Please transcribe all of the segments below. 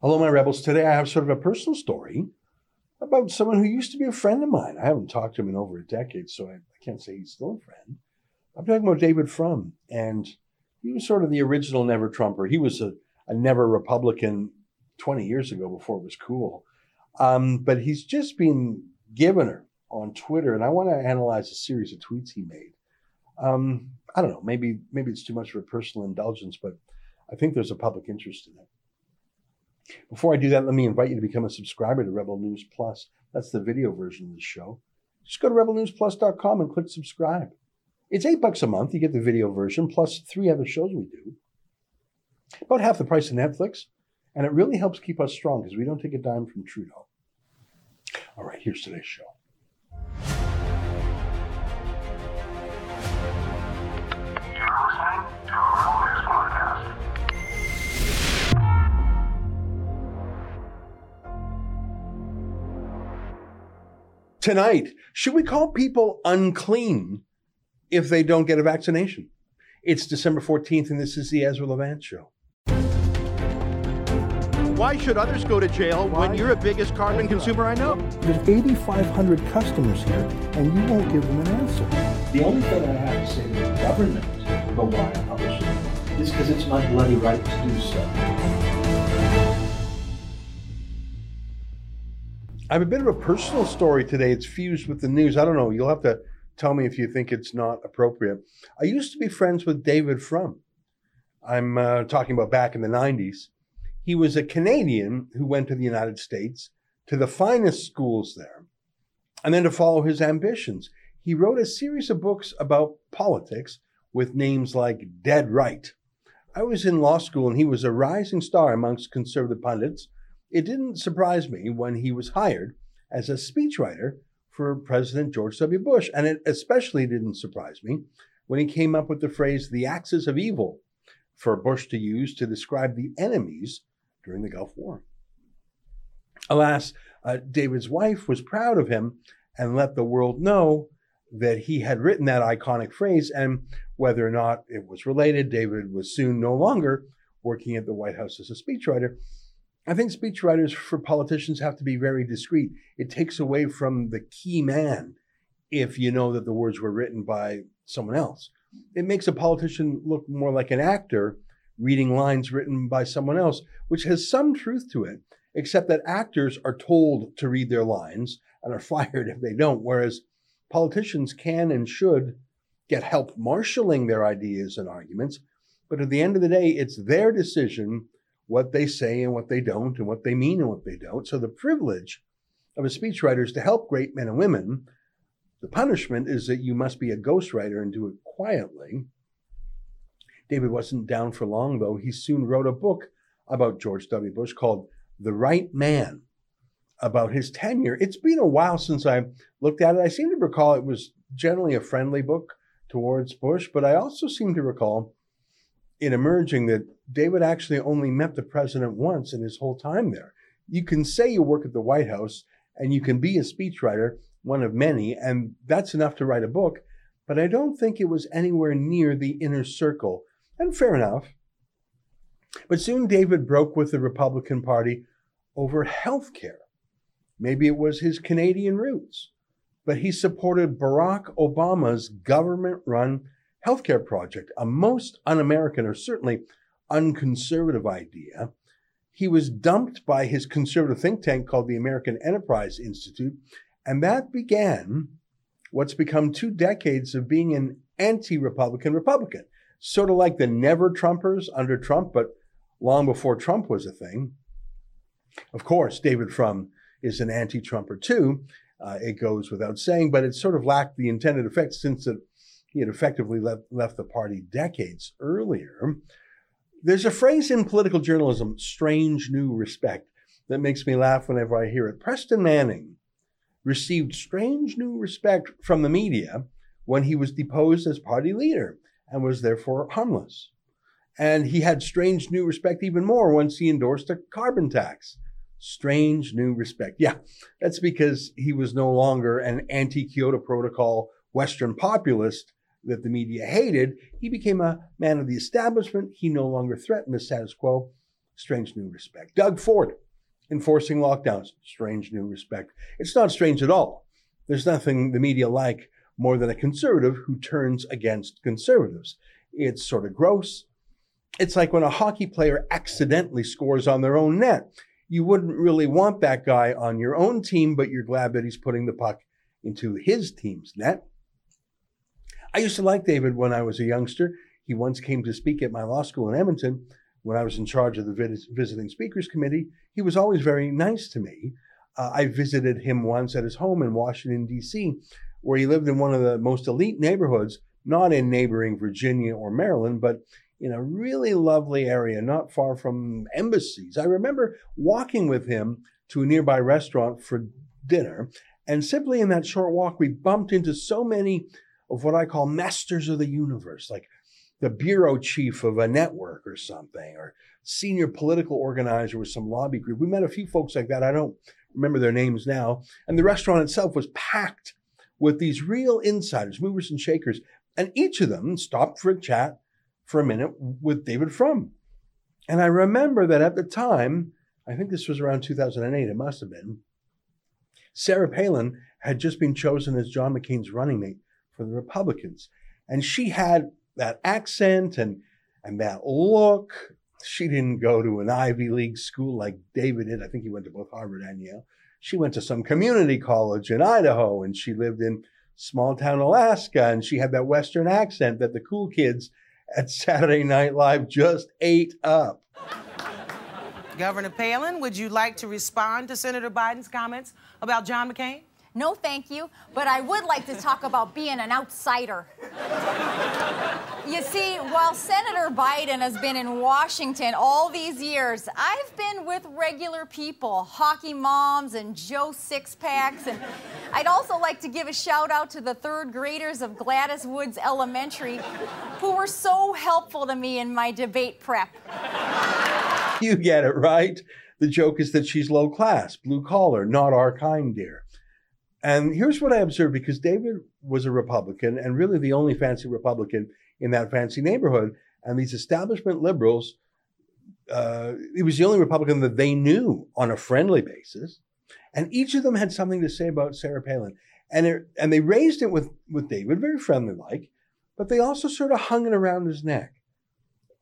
Hello, my rebels. Today I have sort of a personal story about someone who used to be a friend of mine. I haven't talked to him in over a decade, so I, I can't say he's still a friend. I'm talking about David Frum, and he was sort of the original Never Trumper. He was a, a Never Republican 20 years ago before it was cool. Um, but he's just been given her on Twitter, and I want to analyze a series of tweets he made. Um, I don't know, maybe maybe it's too much for a personal indulgence, but I think there's a public interest in it. Before I do that, let me invite you to become a subscriber to Rebel News Plus. That's the video version of the show. Just go to rebelnewsplus.com and click subscribe. It's eight bucks a month. You get the video version plus three other shows we do. About half the price of Netflix. And it really helps keep us strong because we don't take a dime from Trudeau. All right, here's today's show. Tonight, should we call people unclean if they don't get a vaccination? It's December 14th, and this is the Ezra Levant Show. Why should others go to jail when you're the biggest carbon consumer I know? There's 8,500 customers here, and you won't give them an answer. The only thing I have to say to the government about why I publish it is because it's my bloody right to do so. I have a bit of a personal story today. It's fused with the news. I don't know. You'll have to tell me if you think it's not appropriate. I used to be friends with David Frum. I'm uh, talking about back in the 90s. He was a Canadian who went to the United States to the finest schools there, and then to follow his ambitions. He wrote a series of books about politics with names like Dead Right. I was in law school and he was a rising star amongst conservative pundits. It didn't surprise me when he was hired as a speechwriter for President George W. Bush. And it especially didn't surprise me when he came up with the phrase, the axis of evil, for Bush to use to describe the enemies during the Gulf War. Alas, uh, David's wife was proud of him and let the world know that he had written that iconic phrase. And whether or not it was related, David was soon no longer working at the White House as a speechwriter. I think speechwriters for politicians have to be very discreet. It takes away from the key man if you know that the words were written by someone else. It makes a politician look more like an actor reading lines written by someone else, which has some truth to it, except that actors are told to read their lines and are fired if they don't, whereas politicians can and should get help marshaling their ideas and arguments. But at the end of the day, it's their decision what they say and what they don't, and what they mean and what they don't. So the privilege of a speechwriter is to help great men and women. The punishment is that you must be a ghostwriter and do it quietly. David wasn't down for long, though. He soon wrote a book about George W. Bush called The Right Man, about his tenure. It's been a while since I looked at it. I seem to recall it was generally a friendly book towards Bush, but I also seem to recall it emerging that David actually only met the president once in his whole time there. You can say you work at the White House and you can be a speechwriter, one of many, and that's enough to write a book, but I don't think it was anywhere near the inner circle and fair enough. But soon David broke with the Republican Party over health care. Maybe it was his Canadian roots, but he supported Barack Obama's government run healthcare project, a most un American or certainly unconservative idea. He was dumped by his conservative think tank called the American Enterprise Institute, and that began what's become two decades of being an anti Republican Republican sort of like the never Trumpers under Trump, but long before Trump was a thing. Of course, David Frum is an anti Trumper too. Uh, it goes without saying, but it sort of lacked the intended effect since it, he had effectively left, left the party decades earlier. There's a phrase in political journalism, strange new respect, that makes me laugh whenever I hear it. Preston Manning received strange new respect from the media when he was deposed as party leader and was therefore harmless. And he had strange new respect even more once he endorsed a carbon tax. Strange new respect. Yeah, that's because he was no longer an anti Kyoto Protocol Western populist that the media hated. He became a man of the establishment. He no longer threatened the status quo. Strange new respect. Doug Ford, enforcing lockdowns. Strange new respect. It's not strange at all. There's nothing the media like more than a conservative who turns against conservatives. It's sort of gross. It's like when a hockey player accidentally scores on their own net. You wouldn't really want that guy on your own team, but you're glad that he's putting the puck into his team's net. I used to like David when I was a youngster. He once came to speak at my law school in Edmonton when I was in charge of the visiting speakers committee. He was always very nice to me. Uh, I visited him once at his home in Washington, D.C., where he lived in one of the most elite neighborhoods, not in neighboring Virginia or Maryland, but in a really lovely area not far from embassies. I remember walking with him to a nearby restaurant for dinner, and simply in that short walk, we bumped into so many of what I call masters of the universe, like the bureau chief of a network or something, or senior political organizer with some lobby group. We met a few folks like that. I don't remember their names now. And the restaurant itself was packed with these real insiders, movers and shakers. And each of them stopped for a chat for a minute with David Frum. And I remember that at the time, I think this was around 2008, it must have been, Sarah Palin had just been chosen as John McCain's running mate for the Republicans. And she had that accent and, and that look. She didn't go to an Ivy League school like David did. I think he went to both Harvard and Yale. She went to some community college in Idaho and she lived in small town Alaska and she had that Western accent that the cool kids at Saturday Night Live just ate up. Governor Palin, would you like to respond to Senator Biden's comments about John McCain? No, thank you, but I would like to talk about being an outsider. you see, while Senator Biden has been in Washington all these years, I've been with regular people, hockey moms and Joe Sixpacks, and I'd also like to give a shout out to the third graders of Gladys Woods Elementary who were so helpful to me in my debate prep. You get it, right? The joke is that she's low class, blue collar, not our kind, dear. And here's what I observed because David was a Republican and really the only fancy Republican in that fancy neighborhood. And these establishment liberals, uh, he was the only Republican that they knew on a friendly basis. And each of them had something to say about Sarah Palin. And, it, and they raised it with, with David, very friendly like, but they also sort of hung it around his neck.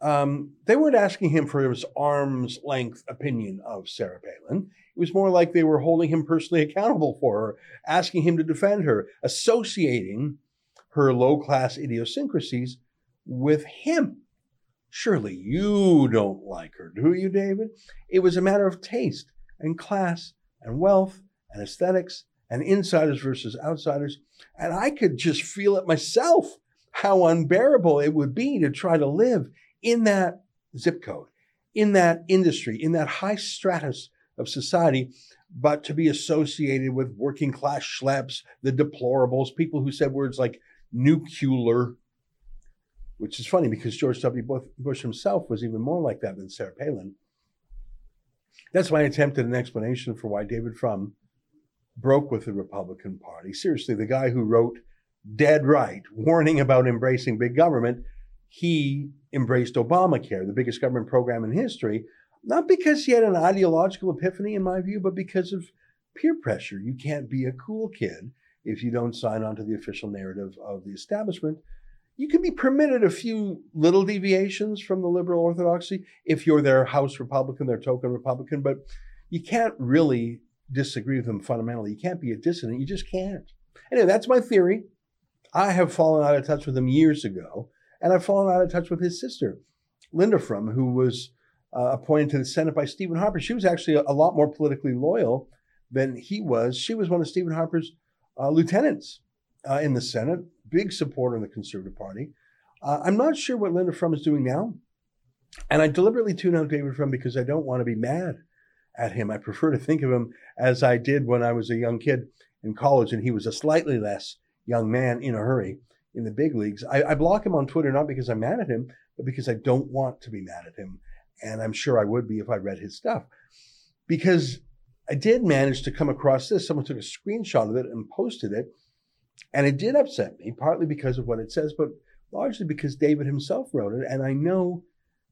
Um, they weren't asking him for his arm's length opinion of Sarah Palin. It was more like they were holding him personally accountable for her, asking him to defend her, associating her low class idiosyncrasies with him. Surely you don't like her, do you, David? It was a matter of taste and class and wealth and aesthetics and insiders versus outsiders. And I could just feel it myself how unbearable it would be to try to live in that zip code, in that industry, in that high stratus of society, but to be associated with working class schleps, the deplorables, people who said words like nuclear, which is funny because George W. Bush himself was even more like that than Sarah Palin. That's why I attempted an explanation for why David Frum broke with the Republican Party. Seriously, the guy who wrote Dead Right, warning about embracing big government, he embraced Obamacare, the biggest government program in history, not because he had an ideological epiphany, in my view, but because of peer pressure. You can't be a cool kid if you don't sign on to the official narrative of the establishment. You can be permitted a few little deviations from the liberal orthodoxy if you're their House Republican, their token Republican, but you can't really disagree with them fundamentally. You can't be a dissident. You just can't. Anyway, that's my theory. I have fallen out of touch with him years ago, and I've fallen out of touch with his sister, Linda Frum, who was uh, appointed to the Senate by Stephen Harper. She was actually a, a, lot more politically loyal than he was. She was one of Stephen Harper's uh, lieutenants uh, in the Senate, big supporter of the Conservative Party. Uh, I'm not sure what Linda Frum is doing now. And I deliberately tune out David Frum because I don't want to be mad at him. I prefer to think of him as I did when I was a young kid in college and he was a slightly less young man in a hurry in the big leagues. I, I block him on Twitter not because I'm mad at him, but because I don't want to be mad at him. And I'm sure I would be if I read his stuff. Because I did manage to come across this. Someone took a screenshot of it and posted it. And it did upset me, partly because of what it says, but largely because David himself wrote it. And I know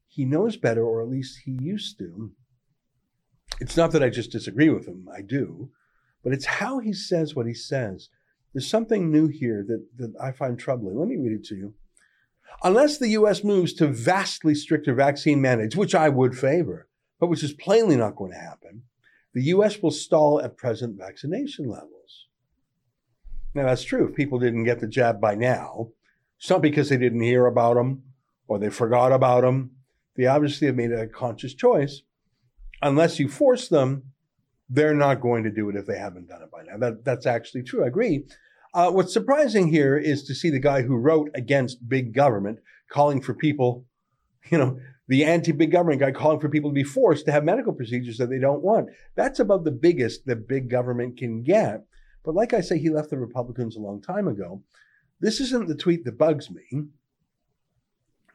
he knows better, or at least he used to. It's not that I just disagree with him, I do, but it's how he says what he says. There's something new here that, that I find troubling. Let me read it to you. Unless the US moves to vastly stricter vaccine mandates, which I would favor, but which is plainly not going to happen, the US will stall at present vaccination levels. Now, that's true. If people didn't get the jab by now, it's not because they didn't hear about them or they forgot about them. They obviously have made a conscious choice. Unless you force them, they're not going to do it if they haven't done it by now. That, that's actually true. I agree. Uh, what's surprising here is to see the guy who wrote against big government calling for people, you know, the anti big government guy calling for people to be forced to have medical procedures that they don't want. That's about the biggest that big government can get. But like I say, he left the Republicans a long time ago. This isn't the tweet that bugs me.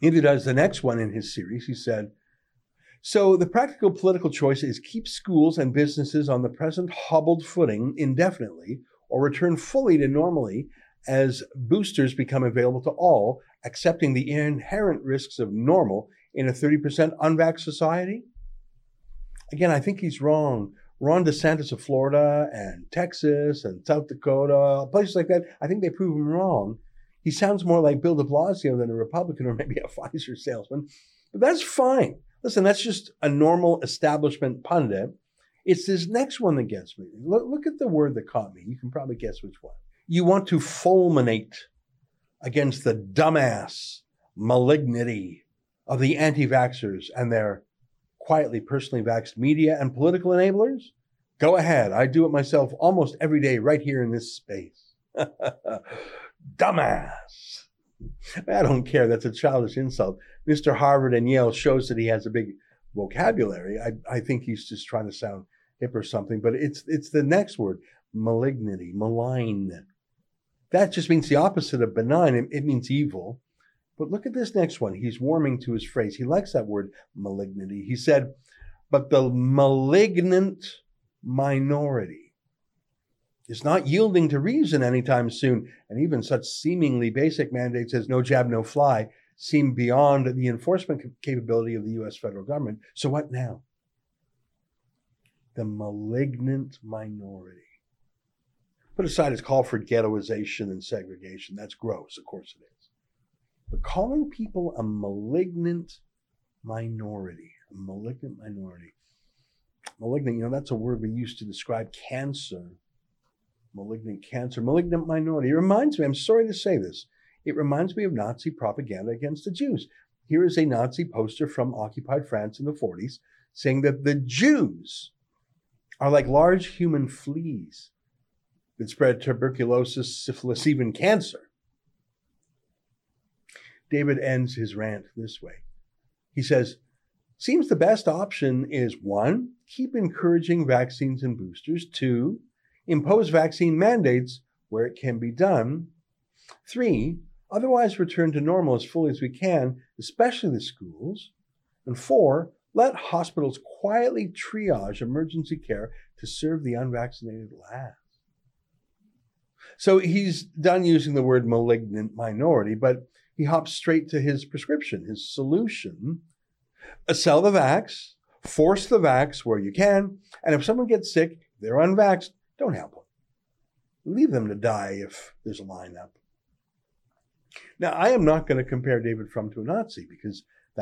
Neither does the next one in his series. He said, so the practical political choice is keep schools and businesses on the present hobbled footing indefinitely or return fully to normally as boosters become available to all, accepting the inherent risks of normal in a 30% unvaxxed society? Again, I think he's wrong. Ron DeSantis of Florida and Texas and South Dakota, places like that, I think they prove him wrong. He sounds more like Bill de Blasio than a Republican or maybe a Pfizer salesman. But that's fine. Listen, that's just a normal establishment pundit. It's this next one that gets me. Look, look at the word that caught me. You can probably guess which one. You want to fulminate against the dumbass malignity of the anti vaxxers and their quietly personally vaxxed media and political enablers? Go ahead. I do it myself almost every day right here in this space. Dumbass. I don't care. That's a childish insult. Mr. Harvard and Yale shows that he has a big vocabulary. I, I think he's just trying to sound hip or something, but it's it's the next word, malignity, malign. That just means the opposite of benign. It, it means evil. But look at this next one. He's warming to his phrase. He likes that word malignity. He said, but the malignant minority is not yielding to reason anytime soon. And even such seemingly basic mandates as no jab, no fly seem beyond the enforcement capability of the US federal government. So what now? The malignant minority. Put aside his call for ghettoization and segregation. That's gross, of course it is. But calling people a malignant minority, a malignant minority. Malignant, you know, that's a word we use to describe cancer. Malignant cancer, malignant minority. It reminds me, I'm sorry to say this, it reminds me of Nazi propaganda against the Jews. Here is a Nazi poster from occupied France in the 40s saying that the Jews are like large human fleas that spread tuberculosis, syphilis, even cancer. David ends his rant this way. He says, Seems the best option is one, keep encouraging vaccines and boosters. Two, impose vaccine mandates where it can be done. Three, otherwise return to normal as fully as we can, especially the schools. And four, let hospitals quietly triage emergency care to serve the unvaccinated last. So he's done using the word malignant minority, but he hops straight to his prescription, his solution. Uh, sell the vax, force the vax where you can, and if someone gets sick, they're unvaxxed, don't help them. Leave them to die if there's a lineup. Now, I am not going to compare David Frum to a Nazi because